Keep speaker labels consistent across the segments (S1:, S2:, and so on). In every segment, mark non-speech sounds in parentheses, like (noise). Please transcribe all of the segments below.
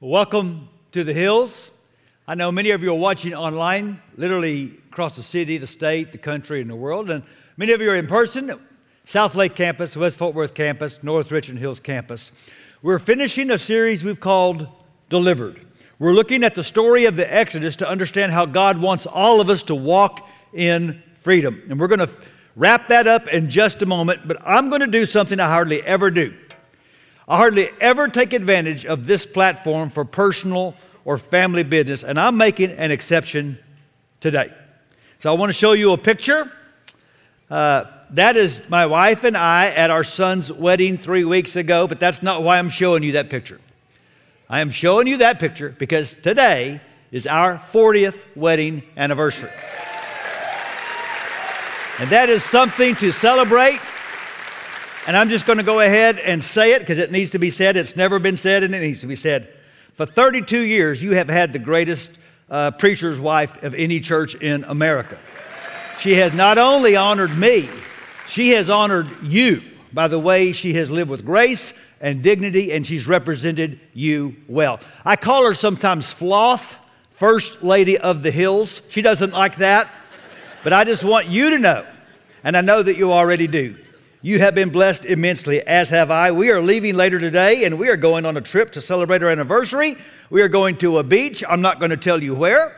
S1: Welcome to the hills. I know many of you are watching online, literally across the city, the state, the country, and the world. And many of you are in person, Southlake campus, West Fort Worth campus, North Richland Hills campus. We're finishing a series we've called Delivered. We're looking at the story of the Exodus to understand how God wants all of us to walk in freedom. And we're going to wrap that up in just a moment, but I'm going to do something I hardly ever do. I hardly ever take advantage of this platform for personal or family business, and I'm making an exception today. So I want to show you a picture. Uh, that is my wife and I at our son's wedding three weeks ago, but that's not why I'm showing you that picture. I am showing you that picture because today is our 40th wedding anniversary. And that is something to celebrate and I'm just going to go ahead and say it because it needs to be said. It's never been said and it needs to be said. For 32 years, you have had the greatest uh, preacher's wife of any church in America. She has not only honored me, she has honored you by the way she has lived with grace and dignity, and she's represented you well. I call her sometimes Floth, First Lady of the Hills. She doesn't like that, but I just want you to know, and I know that you already do, you have been blessed immensely, as have I. We are leaving later today and we are going on a trip to celebrate our anniversary. We are going to a beach. I'm not going to tell you where.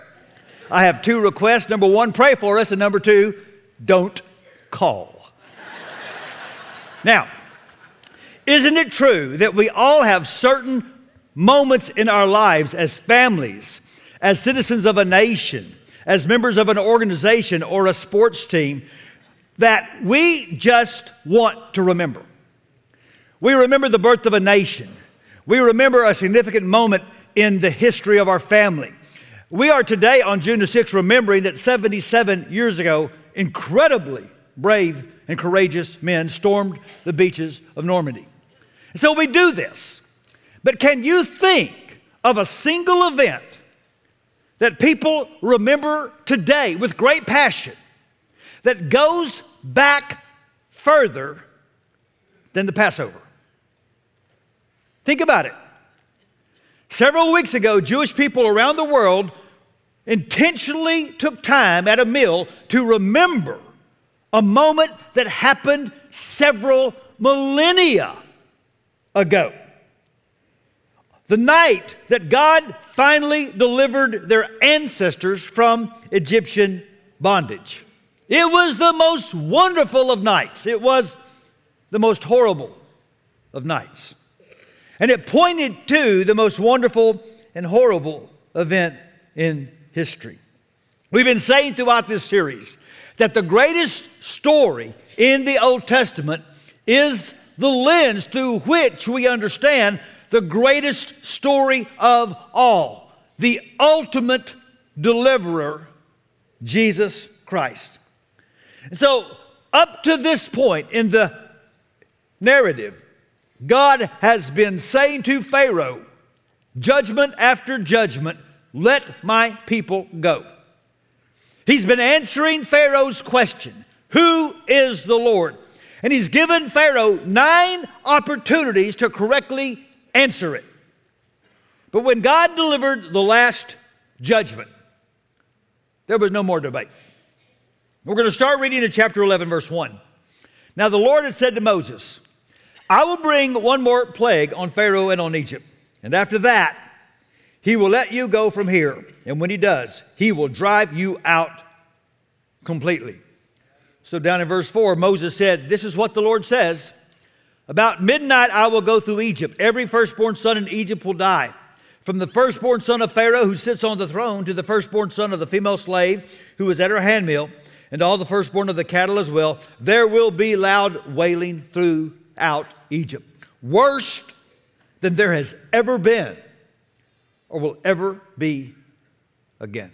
S1: I have two requests. Number one, pray for us. And number two, don't call. now, isn't it true that we all have certain moments in our lives as families, as citizens of a nation, as members of an organization or a sports team that we just want to remember. We remember the birth of a nation. We remember a significant moment in the history of our family. We are today on June the 6th remembering that 77 years ago, incredibly brave and courageous men stormed the beaches of Normandy. And so we do this. But can you think of a single event that people remember today with great passion that goes back further than the Passover. Think about it. Several weeks ago, Jewish people around the world intentionally took time at a meal to remember a moment that happened several millennia ago. The night that God finally delivered their ancestors from Egyptian bondage. It was the most wonderful of nights. It was the most horrible of nights. And it pointed to the most wonderful and horrible event in history. We've been saying throughout this series that the greatest story in the Old Testament is the lens through which we understand the greatest story of all the ultimate deliverer, Jesus Christ. And so, up to this point in the narrative, God has been saying to Pharaoh, judgment after judgment, let my people go. He's been answering Pharaoh's question Who is the Lord? And he's given Pharaoh nine opportunities to correctly answer it. But when God delivered the last judgment, there was no more debate. We're going to start reading in chapter 11, verse 1. Now the Lord had said to Moses, I will bring one more plague on Pharaoh and on Egypt. And after that, he will let you go from here. And when he does, he will drive you out completely. So, down in verse 4, Moses said, This is what the Lord says About midnight I will go through Egypt. Every firstborn son in Egypt will die. From the firstborn son of Pharaoh who sits on the throne to the firstborn son of the female slave who is at her handmill and all the firstborn of the cattle as well, there will be loud wailing throughout Egypt. Worst than there has ever been or will ever be again.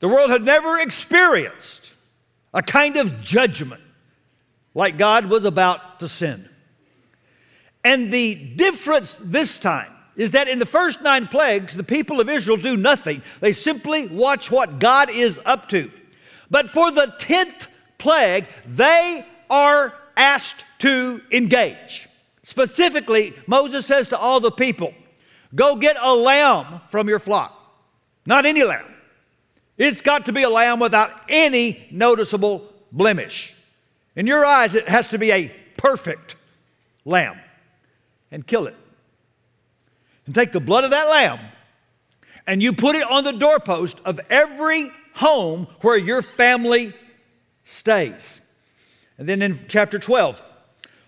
S1: The world had never experienced a kind of judgment like God was about to send. And the difference this time is that in the first nine plagues, the people of Israel do nothing. They simply watch what God is up to. But for the tenth plague, they are asked to engage. Specifically, Moses says to all the people, Go get a lamb from your flock. Not any lamb. It's got to be a lamb without any noticeable blemish. In your eyes, it has to be a perfect lamb. And kill it. And take the blood of that lamb and you put it on the doorpost of every home where your family stays. And then in chapter 12,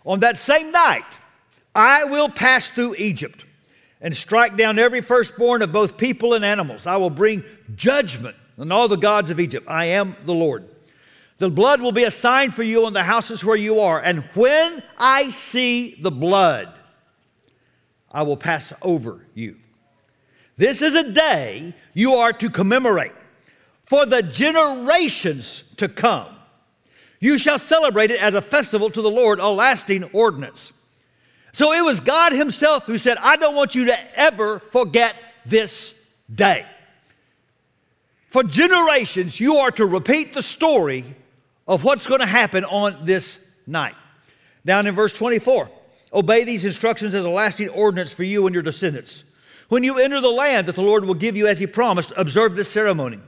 S1: on that same night, I will pass through Egypt and strike down every firstborn of both people and animals. I will bring judgment on all the gods of Egypt. I am the Lord. The blood will be a sign for you on the houses where you are. And when I see the blood, I will pass over you. This is a day you are to commemorate for the generations to come. You shall celebrate it as a festival to the Lord, a lasting ordinance. So it was God Himself who said, I don't want you to ever forget this day. For generations, you are to repeat the story of what's going to happen on this night. Down in verse 24, obey these instructions as a lasting ordinance for you and your descendants. When you enter the land that the Lord will give you as He promised, observe this ceremony.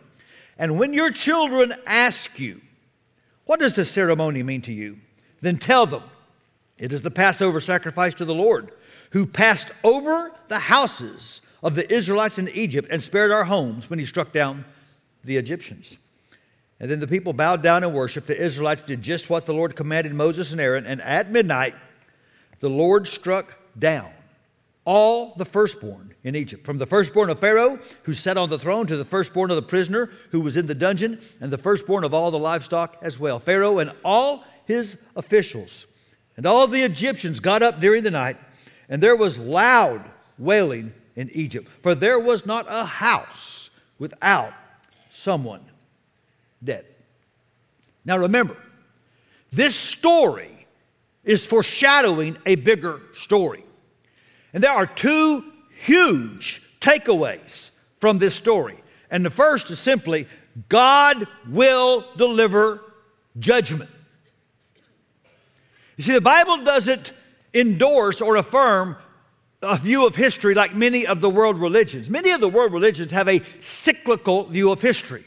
S1: And when your children ask you, What does this ceremony mean to you? then tell them, It is the Passover sacrifice to the Lord, who passed over the houses of the Israelites in Egypt and spared our homes when He struck down the Egyptians. And then the people bowed down and worshiped. The Israelites did just what the Lord commanded Moses and Aaron. And at midnight, the Lord struck down all the firstborn in Egypt, from the firstborn of Pharaoh, who sat on the throne, to the firstborn of the prisoner who was in the dungeon, and the firstborn of all the livestock as well. Pharaoh and all his officials and all the Egyptians got up during the night, and there was loud wailing in Egypt, for there was not a house without someone dead. Now remember, this story is foreshadowing a bigger story. And there are two huge takeaways from this story. And the first is simply God will deliver judgment. You see, the Bible doesn't endorse or affirm a view of history like many of the world religions. Many of the world religions have a cyclical view of history.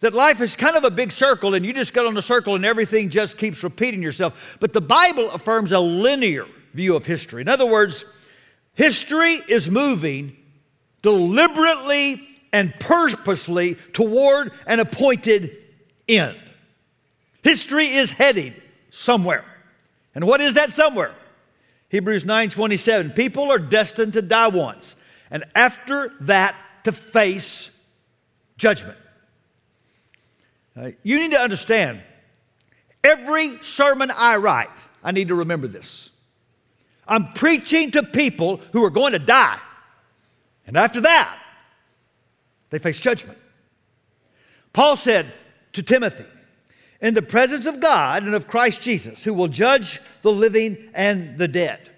S1: That life is kind of a big circle and you just get on the circle and everything just keeps repeating yourself. But the Bible affirms a linear view of history. In other words, History is moving deliberately and purposely toward an appointed end. History is heading somewhere. And what is that somewhere? Hebrews 9:27. People are destined to die once, and after that to face judgment. You need to understand every sermon I write, I need to remember this. I'm preaching to people who are going to die. And after that, they face judgment. Paul said to Timothy, in the presence of God and of Christ Jesus, who will judge the living and the dead.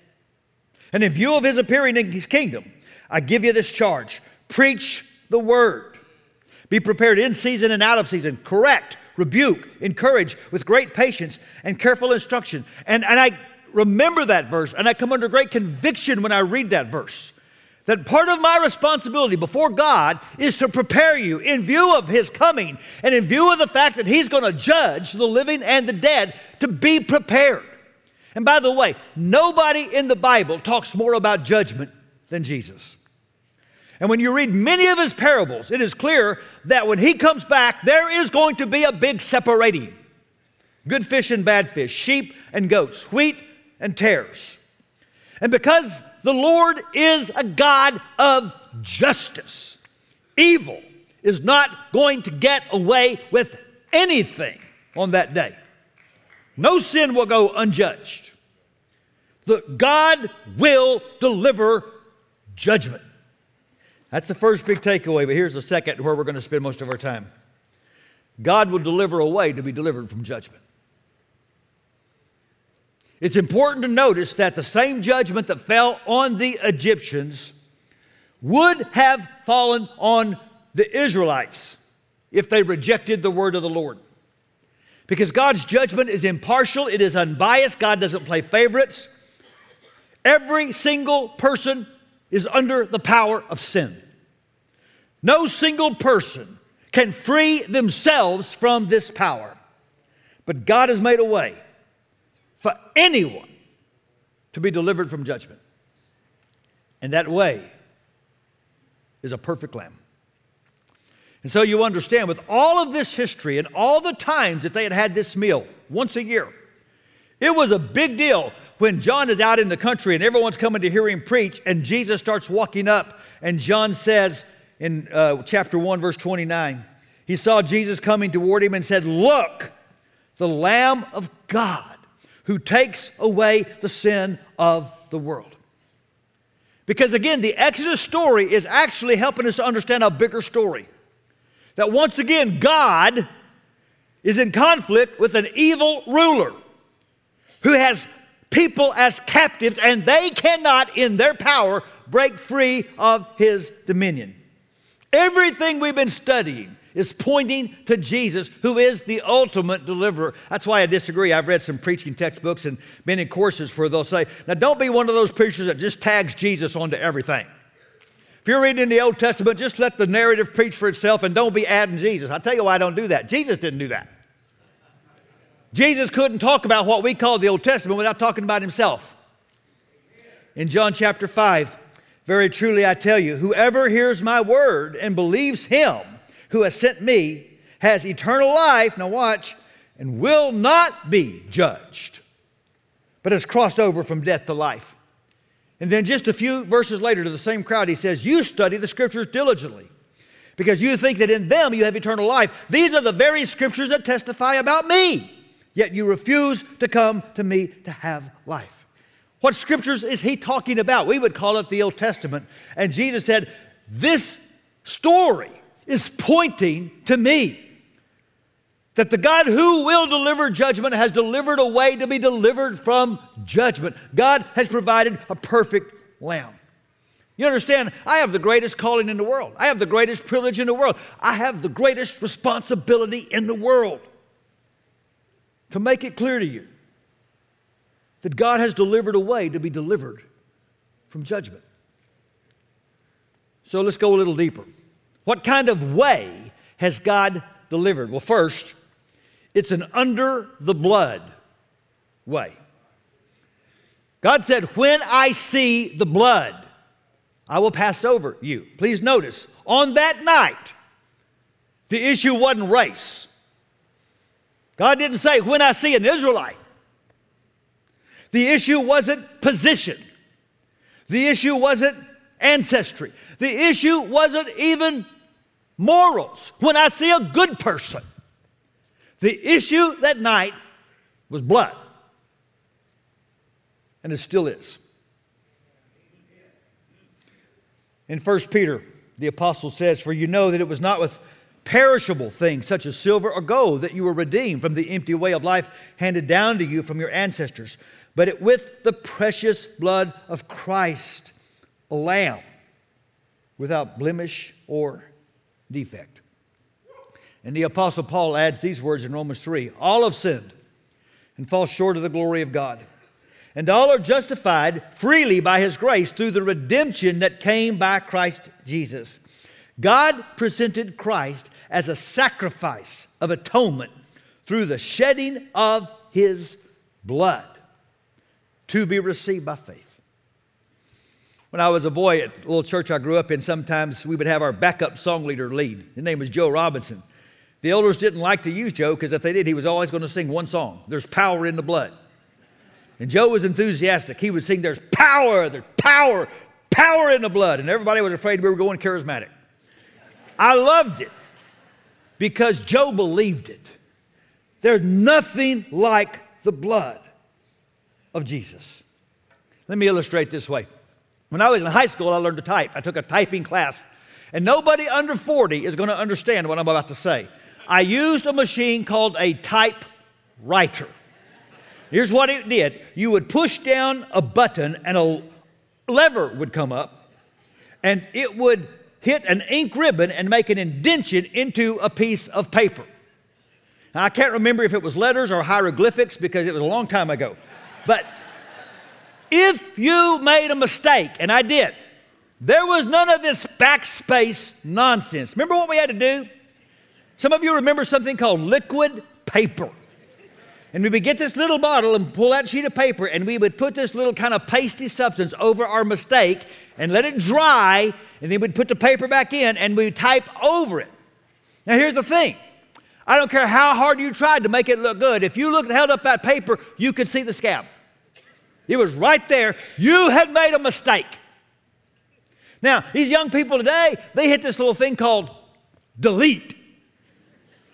S1: And in view of his appearing in his kingdom, I give you this charge preach the word. Be prepared in season and out of season, correct, rebuke, encourage with great patience and careful instruction. And, and I remember that verse, and I come under great conviction when I read that verse. That part of my responsibility before God is to prepare you in view of His coming and in view of the fact that He's going to judge the living and the dead to be prepared. And by the way, nobody in the Bible talks more about judgment than Jesus. And when you read many of his parables, it is clear that when he comes back, there is going to be a big separating good fish and bad fish, sheep and goats, wheat and tares. And because the Lord is a God of justice, evil is not going to get away with anything on that day. No sin will go unjudged. The God will deliver judgment. That's the first big takeaway, but here's the second where we're going to spend most of our time. God will deliver a way to be delivered from judgment. It's important to notice that the same judgment that fell on the Egyptians would have fallen on the Israelites if they rejected the word of the Lord. Because God's judgment is impartial, it is unbiased, God doesn't play favorites. Every single person is under the power of sin. No single person can free themselves from this power. But God has made a way for anyone to be delivered from judgment. And that way is a perfect lamb. And so you understand, with all of this history and all the times that they had had this meal once a year, it was a big deal when John is out in the country and everyone's coming to hear him preach, and Jesus starts walking up, and John says in uh, chapter 1, verse 29, he saw Jesus coming toward him and said, Look, the Lamb of God who takes away the sin of the world. Because again, the Exodus story is actually helping us to understand a bigger story. That once again, God is in conflict with an evil ruler who has people as captives, and they cannot, in their power, break free of his dominion. Everything we've been studying is pointing to Jesus, who is the ultimate deliverer. That's why I disagree. I've read some preaching textbooks and been in courses where they'll say, now don't be one of those preachers that just tags Jesus onto everything. If you're reading in the Old Testament, just let the narrative preach for itself and don't be adding Jesus. I'll tell you why I don't do that. Jesus didn't do that. Jesus couldn't talk about what we call the Old Testament without talking about himself. In John chapter 5, very truly I tell you, whoever hears my word and believes him who has sent me has eternal life, now watch, and will not be judged, but has crossed over from death to life. And then just a few verses later to the same crowd, he says, You study the scriptures diligently because you think that in them you have eternal life. These are the very scriptures that testify about me, yet you refuse to come to me to have life. What scriptures is he talking about? We would call it the Old Testament. And Jesus said, This story is pointing to me. That the God who will deliver judgment has delivered a way to be delivered from judgment. God has provided a perfect lamb. You understand, I have the greatest calling in the world. I have the greatest privilege in the world. I have the greatest responsibility in the world to make it clear to you that God has delivered a way to be delivered from judgment. So let's go a little deeper. What kind of way has God delivered? Well, first, it's an under the blood way. God said, When I see the blood, I will pass over you. Please notice, on that night, the issue wasn't race. God didn't say, When I see an Israelite. The issue wasn't position. The issue wasn't ancestry. The issue wasn't even morals, when I see a good person. The issue that night was blood, and it still is. In 1 Peter, the apostle says, For you know that it was not with perishable things such as silver or gold that you were redeemed from the empty way of life handed down to you from your ancestors, but it with the precious blood of Christ, a lamb without blemish or defect. And the Apostle Paul adds these words in Romans 3 All have sinned and fall short of the glory of God. And all are justified freely by his grace through the redemption that came by Christ Jesus. God presented Christ as a sacrifice of atonement through the shedding of his blood to be received by faith. When I was a boy at the little church I grew up in, sometimes we would have our backup song leader lead. His name was Joe Robinson. The elders didn't like to use Joe because if they did, he was always going to sing one song There's Power in the Blood. And Joe was enthusiastic. He would sing, There's power, there's power, power in the blood. And everybody was afraid we were going charismatic. I loved it because Joe believed it. There's nothing like the blood of Jesus. Let me illustrate this way. When I was in high school, I learned to type. I took a typing class. And nobody under 40 is going to understand what I'm about to say. I used a machine called a typewriter. Here's what it did you would push down a button, and a lever would come up, and it would hit an ink ribbon and make an indentation into a piece of paper. Now, I can't remember if it was letters or hieroglyphics because it was a long time ago. But if you made a mistake, and I did, there was none of this backspace nonsense. Remember what we had to do? Some of you remember something called liquid paper. And we would get this little bottle and pull that sheet of paper, and we would put this little kind of pasty substance over our mistake and let it dry, and then we'd put the paper back in and we'd type over it. Now, here's the thing I don't care how hard you tried to make it look good, if you looked, held up that paper, you could see the scab. It was right there. You had made a mistake. Now, these young people today, they hit this little thing called delete,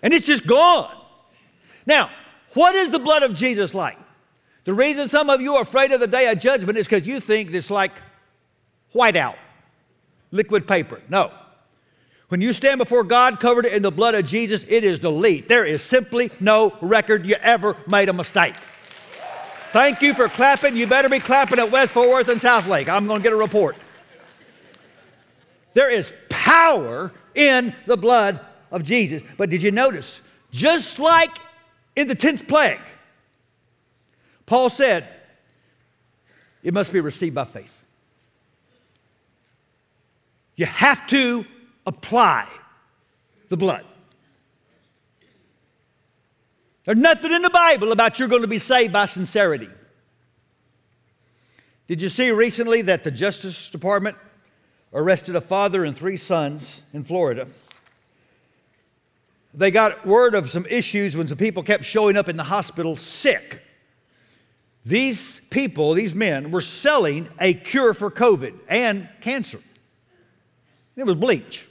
S1: and it's just gone. Now, what is the blood of Jesus like? The reason some of you are afraid of the day of judgment is because you think it's like whiteout, liquid paper. No. When you stand before God covered in the blood of Jesus, it is delete. There is simply no record you ever made a mistake. Thank you for clapping. You better be clapping at West Fort Worth and Southlake. I'm going to get a report. There is power in the blood of Jesus. But did you notice? Just like in the 10th plague, Paul said, it must be received by faith. You have to apply the blood. There's nothing in the Bible about you're going to be saved by sincerity. Did you see recently that the Justice Department arrested a father and three sons in Florida? They got word of some issues when some people kept showing up in the hospital sick. These people, these men, were selling a cure for COVID and cancer. It was bleach.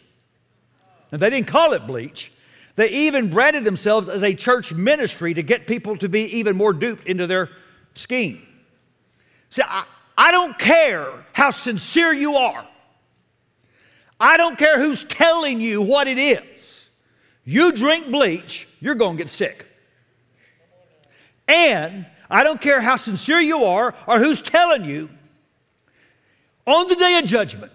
S1: And they didn't call it bleach. They even branded themselves as a church ministry to get people to be even more duped into their scheme. See, I, I don't care how sincere you are. I don't care who's telling you what it is. You drink bleach, you're going to get sick. And I don't care how sincere you are or who's telling you, on the day of judgment,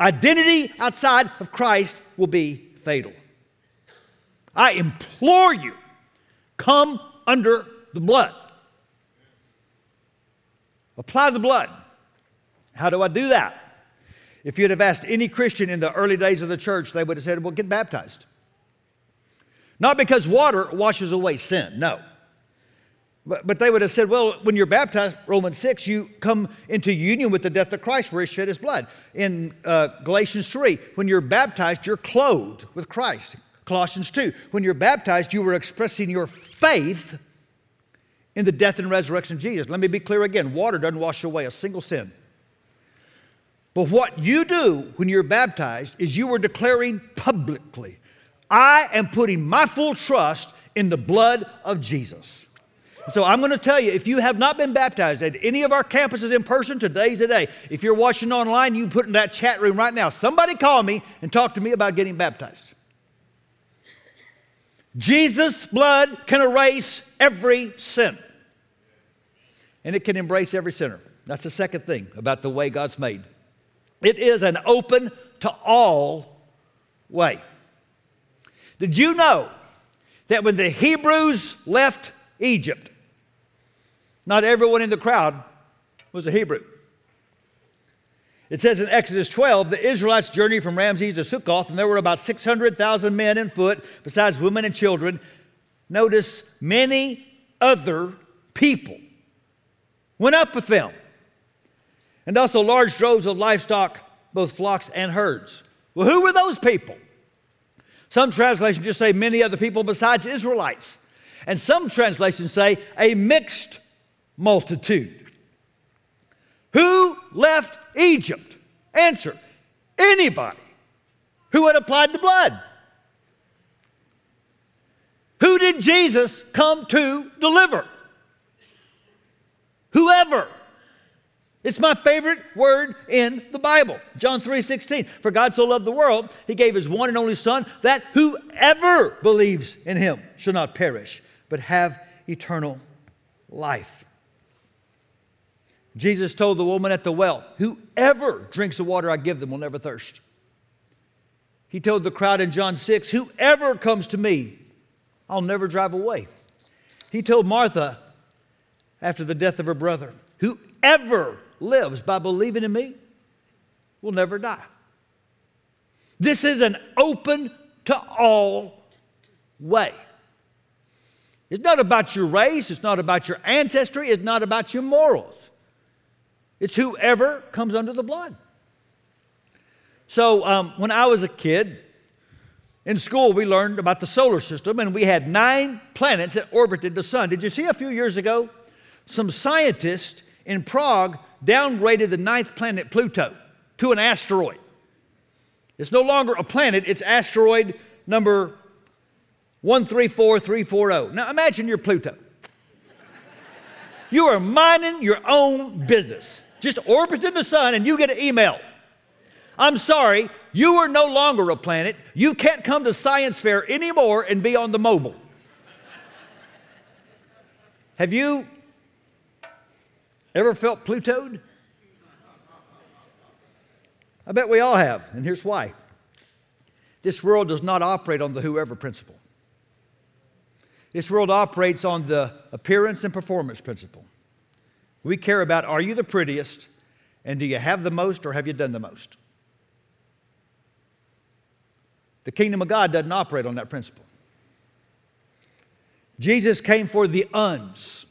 S1: identity outside of Christ will be fatal. I implore you, come under the blood. Apply the blood. How do I do that? If you'd have asked any Christian in the early days of the church, they would have said, Well, get baptized. Not because water washes away sin, no. But, but they would have said, well, when you're baptized, Romans 6, you come into union with the death of Christ where he shed his blood. In uh, Galatians 3, when you're baptized, you're clothed with Christ. Colossians 2, when you're baptized, you were expressing your faith in the death and resurrection of Jesus. Let me be clear again water doesn't wash away a single sin. But what you do when you're baptized is you are declaring publicly, I am putting my full trust in the blood of Jesus. So I'm going to tell you if you have not been baptized at any of our campuses in person, today's the day. If you're watching online, you put in that chat room right now. Somebody call me and talk to me about getting baptized. Jesus' blood can erase every sin, and it can embrace every sinner. That's the second thing about the way God's made. It is an open to all way. Did you know that when the Hebrews left Egypt, not everyone in the crowd was a Hebrew. It says in Exodus 12, the Israelites journeyed from Ramses to Succoth, and there were about 600,000 men in foot, besides women and children. Notice many other people went up with them, and also large droves of livestock, both flocks and herds. Well, who were those people? Some translations just say many other people besides Israelites. And some translations say a mixed multitude. Who left Egypt? Answer anybody who had applied the blood. Who did Jesus come to deliver? Whoever. It's my favorite word in the Bible. John 3:16. For God so loved the world, he gave his one and only son that whoever believes in him shall not perish, but have eternal life. Jesus told the woman at the well, Whoever drinks the water I give them will never thirst. He told the crowd in John 6, Whoever comes to me, I'll never drive away. He told Martha after the death of her brother, Whoever lives by believing in me will never die. This is an open to all way. It's not about your race, it's not about your ancestry, it's not about your morals. It's whoever comes under the blood. So, um, when I was a kid, in school, we learned about the solar system, and we had nine planets that orbited the sun. Did you see a few years ago? Some scientists in Prague downgraded the ninth planet, Pluto, to an asteroid. It's no longer a planet, it's asteroid number 134340. Now imagine you're Pluto. You are minding your own business, just orbiting the sun, and you get an email. I'm sorry, you are no longer a planet. You can't come to science fair anymore and be on the mobile. (laughs) Have you ever felt Plutoed? I bet we all have, and here's why. This world does not operate on the whoever principle. This world operates on the appearance and performance principle. We care about are you the prettiest, and do you have the most, or have you done the most? The kingdom of God doesn't operate on that principle. Jesus came for the uns,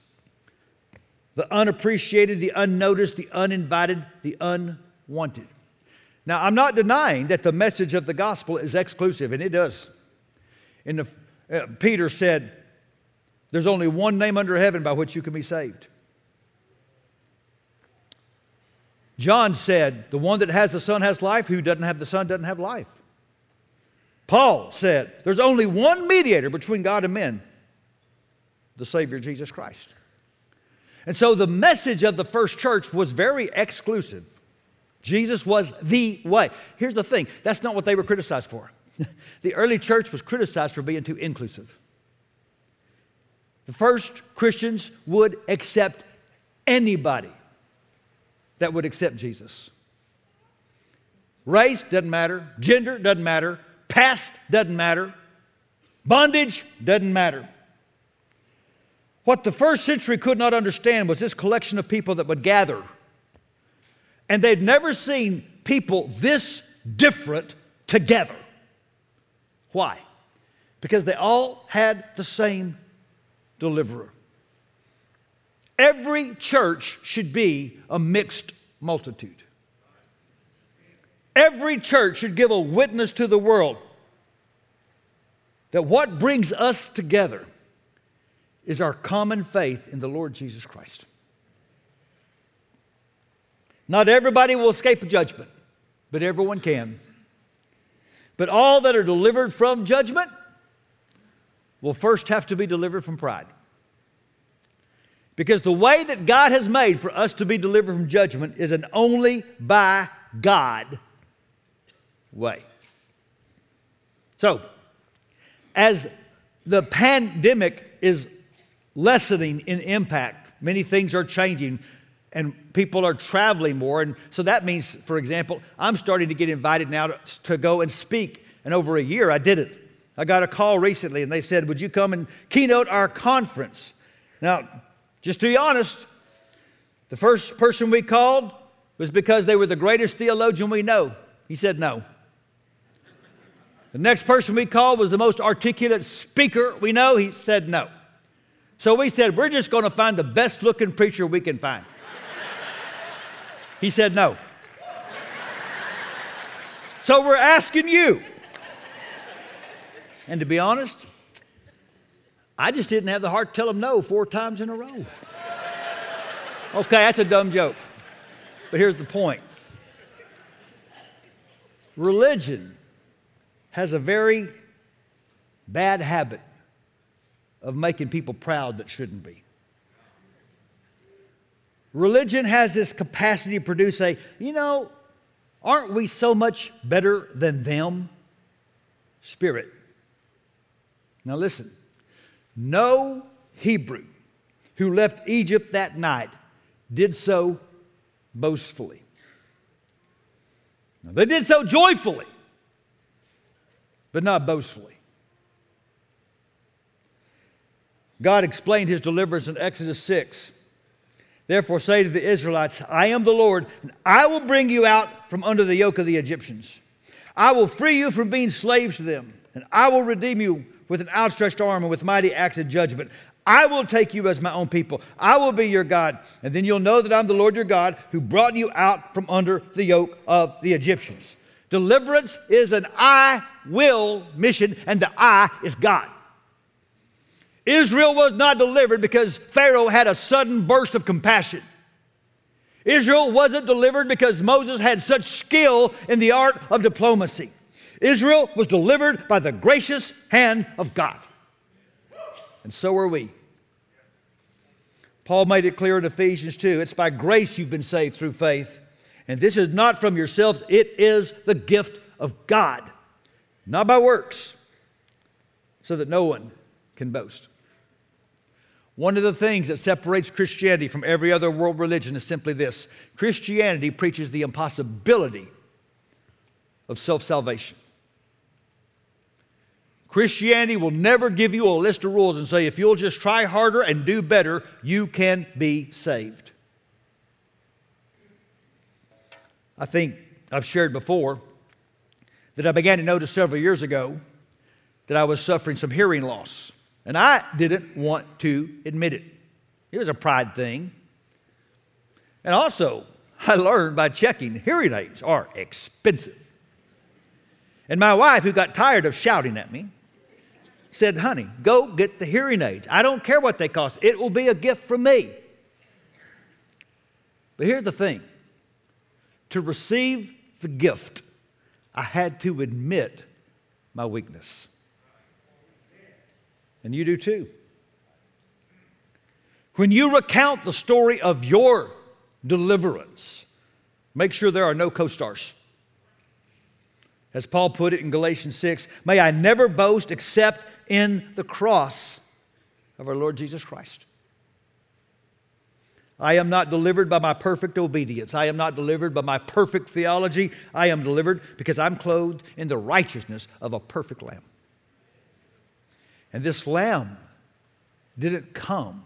S1: the unappreciated, the unnoticed, the uninvited, the unwanted. Now, I'm not denying that the message of the gospel is exclusive, and it does. In the, uh, Peter said, There's only one name under heaven by which you can be saved. John said, The one that has the Son has life, who doesn't have the Son doesn't have life. Paul said, There's only one mediator between God and men, the Savior Jesus Christ. And so the message of the first church was very exclusive. Jesus was the way. Here's the thing that's not what they were criticized for. (laughs) the early church was criticized for being too inclusive. The first Christians would accept anybody that would accept Jesus. Race doesn't matter, gender doesn't matter, past doesn't matter, bondage doesn't matter. What the first century could not understand was this collection of people that would gather and they'd never seen people this different together. Why? Because they all had the same deliverer. Every church should be a mixed multitude. Every church should give a witness to the world that what brings us together is our common faith in the Lord Jesus Christ. Not everybody will escape judgment, but everyone can. But all that are delivered from judgment will first have to be delivered from pride. Because the way that God has made for us to be delivered from judgment is an only by God way. So, as the pandemic is lessening in impact, many things are changing and people are traveling more. And so that means, for example, I'm starting to get invited now to, to go and speak. And over a year, I did it. I got a call recently and they said, Would you come and keynote our conference? Now, just to be honest, the first person we called was because they were the greatest theologian we know. He said no. The next person we called was the most articulate speaker we know. He said no. So we said, We're just going to find the best looking preacher we can find. (laughs) He said no. So we're asking you. And to be honest, I just didn't have the heart to tell him no four times in a row. Okay, that's a dumb joke. But here's the point religion has a very bad habit of making people proud that shouldn't be. Religion has this capacity to produce a, you know, aren't we so much better than them? Spirit. Now listen, no Hebrew who left Egypt that night did so boastfully. Now, they did so joyfully, but not boastfully. God explained his deliverance in Exodus 6 Therefore, say to the Israelites, I am the Lord, and I will bring you out from under the yoke of the Egyptians. I will free you from being slaves to them, and I will redeem you with an outstretched arm and with mighty acts of judgment. I will take you as my own people. I will be your God. And then you'll know that I'm the Lord your God who brought you out from under the yoke of the Egyptians. Deliverance is an I will mission, and the I is God. Israel was not delivered because Pharaoh had a sudden burst of compassion. Israel wasn't delivered because Moses had such skill in the art of diplomacy. Israel was delivered by the gracious hand of God. And so are we. Paul made it clear in Ephesians 2 it's by grace you've been saved through faith. And this is not from yourselves, it is the gift of God, not by works, so that no one can boast. One of the things that separates Christianity from every other world religion is simply this Christianity preaches the impossibility of self salvation. Christianity will never give you a list of rules and say, if you'll just try harder and do better, you can be saved. I think I've shared before that I began to notice several years ago that I was suffering some hearing loss. And I didn't want to admit it. It was a pride thing. And also, I learned by checking hearing aids are expensive. And my wife, who got tired of shouting at me, said, Honey, go get the hearing aids. I don't care what they cost, it will be a gift from me. But here's the thing to receive the gift, I had to admit my weakness and you do too. When you recount the story of your deliverance, make sure there are no co stars. As Paul put it in Galatians 6, may I never boast except in the cross of our Lord Jesus Christ. I am not delivered by my perfect obedience. I am not delivered by my perfect theology. I am delivered because I'm clothed in the righteousness of a perfect lamb. And this lamb didn't come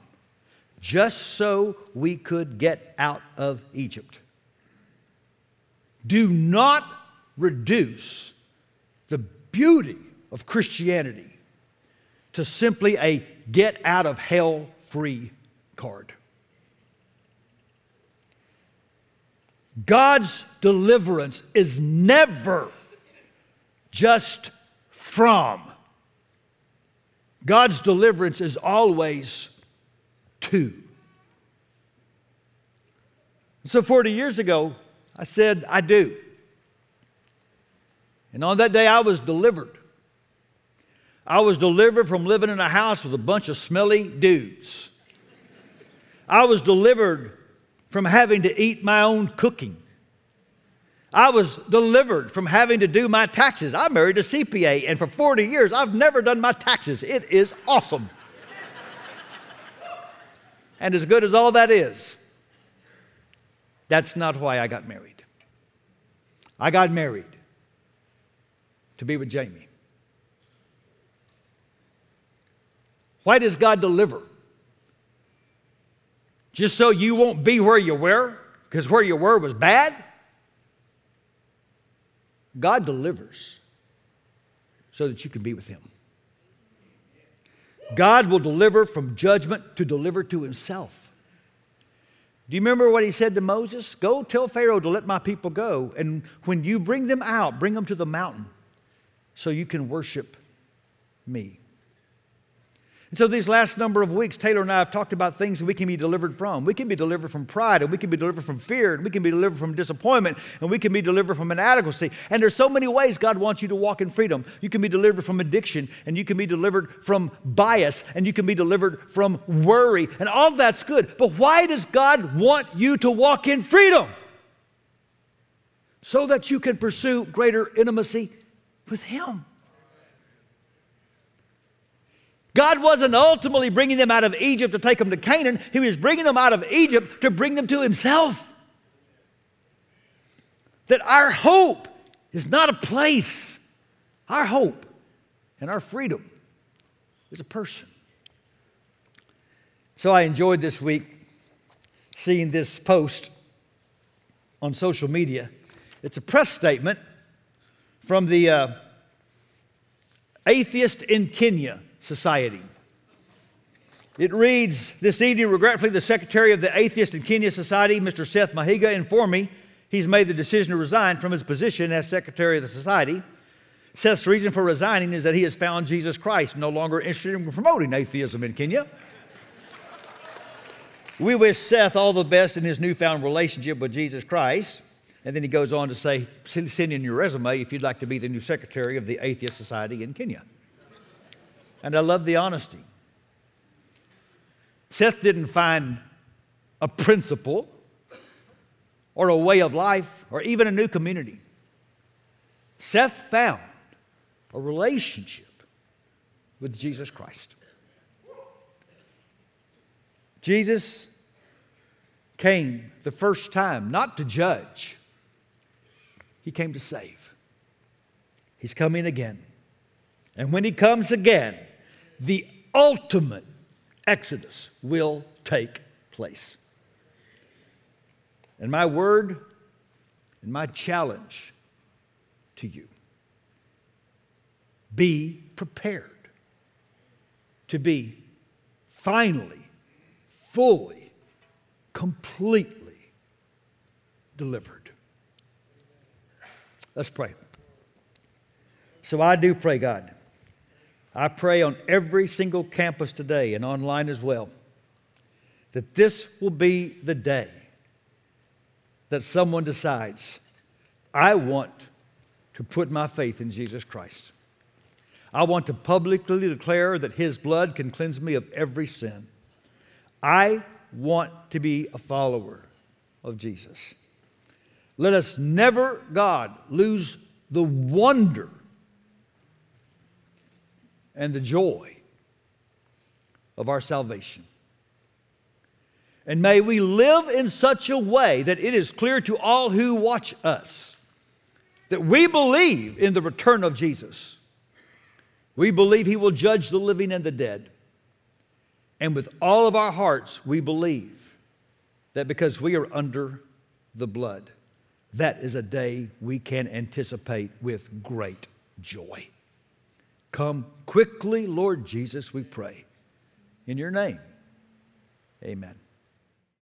S1: just so we could get out of Egypt. Do not reduce the beauty of Christianity to simply a get out of hell free card. God's deliverance is never just from God's deliverance is always to. So 40 years ago, I said, I do. And on that day, I was delivered. I was delivered from living in a house with a bunch of smelly dudes. I was delivered from having to eat my own cooking. I was delivered from having to do my taxes. I married a CPA, and for 40 years, I've never done my taxes. It is awesome. and as good as all that is, that's not why I got married. I got married to be with Jamie. Why does God deliver? Just so you won't be where you were? Because where you were was bad? God delivers so that you can be with Him. God will deliver from judgment to deliver to Himself. Do you remember what He said to Moses? Go tell Pharaoh to let my people go. And when you bring them out, bring them to the mountain so you can worship me. And so, these last number of weeks, Taylor and I have talked about things that we can be delivered from. We can be delivered from pride, and we can be delivered from fear, and we can be delivered from disappointment, and we can be delivered from inadequacy. And there's so many ways God wants you to walk in freedom. You can be delivered from addiction, and you can be delivered from bias, and you can be delivered from worry, and all that's good. But why does God want you to walk in freedom? So that you can pursue greater intimacy with Him. God wasn't ultimately bringing them out of Egypt to take them to Canaan, He was bringing them out of Egypt to bring them to Himself. That our hope is not a place, our hope and our freedom is a person. So I enjoyed this week seeing this post on social media. It's a press statement from the uh, Atheist in Kenya Society. It reads This evening, regretfully, the secretary of the Atheist in Kenya Society, Mr. Seth Mahiga, informed me he's made the decision to resign from his position as secretary of the society. Seth's reason for resigning is that he has found Jesus Christ, no longer interested in promoting atheism in Kenya. we wish Seth all the best in his newfound relationship with Jesus Christ. And then he goes on to say, send in your resume if you'd like to be the new secretary of the Atheist Society in Kenya. And I love the honesty. Seth didn't find a principle or a way of life or even a new community. Seth found a relationship with Jesus Christ. Jesus came the first time not to judge, he came to save. He's coming again. And when he comes again, the ultimate exodus will take place. And my word and my challenge to you be prepared to be finally, fully, completely delivered. Let's pray. So I do pray, God. I pray on every single campus today and online as well that this will be the day that someone decides, I want to put my faith in Jesus Christ. I want to publicly declare that His blood can cleanse me of every sin. I want to be a follower of Jesus. Let us never, God, lose the wonder and the joy of our salvation. And may we live in such a way that it is clear to all who watch us that we believe in the return of Jesus we believe he will judge the living and the dead. And with all of our hearts, we believe that because we are under the blood, that is a day we can anticipate with great joy. Come quickly, Lord Jesus, we pray. In your name, amen.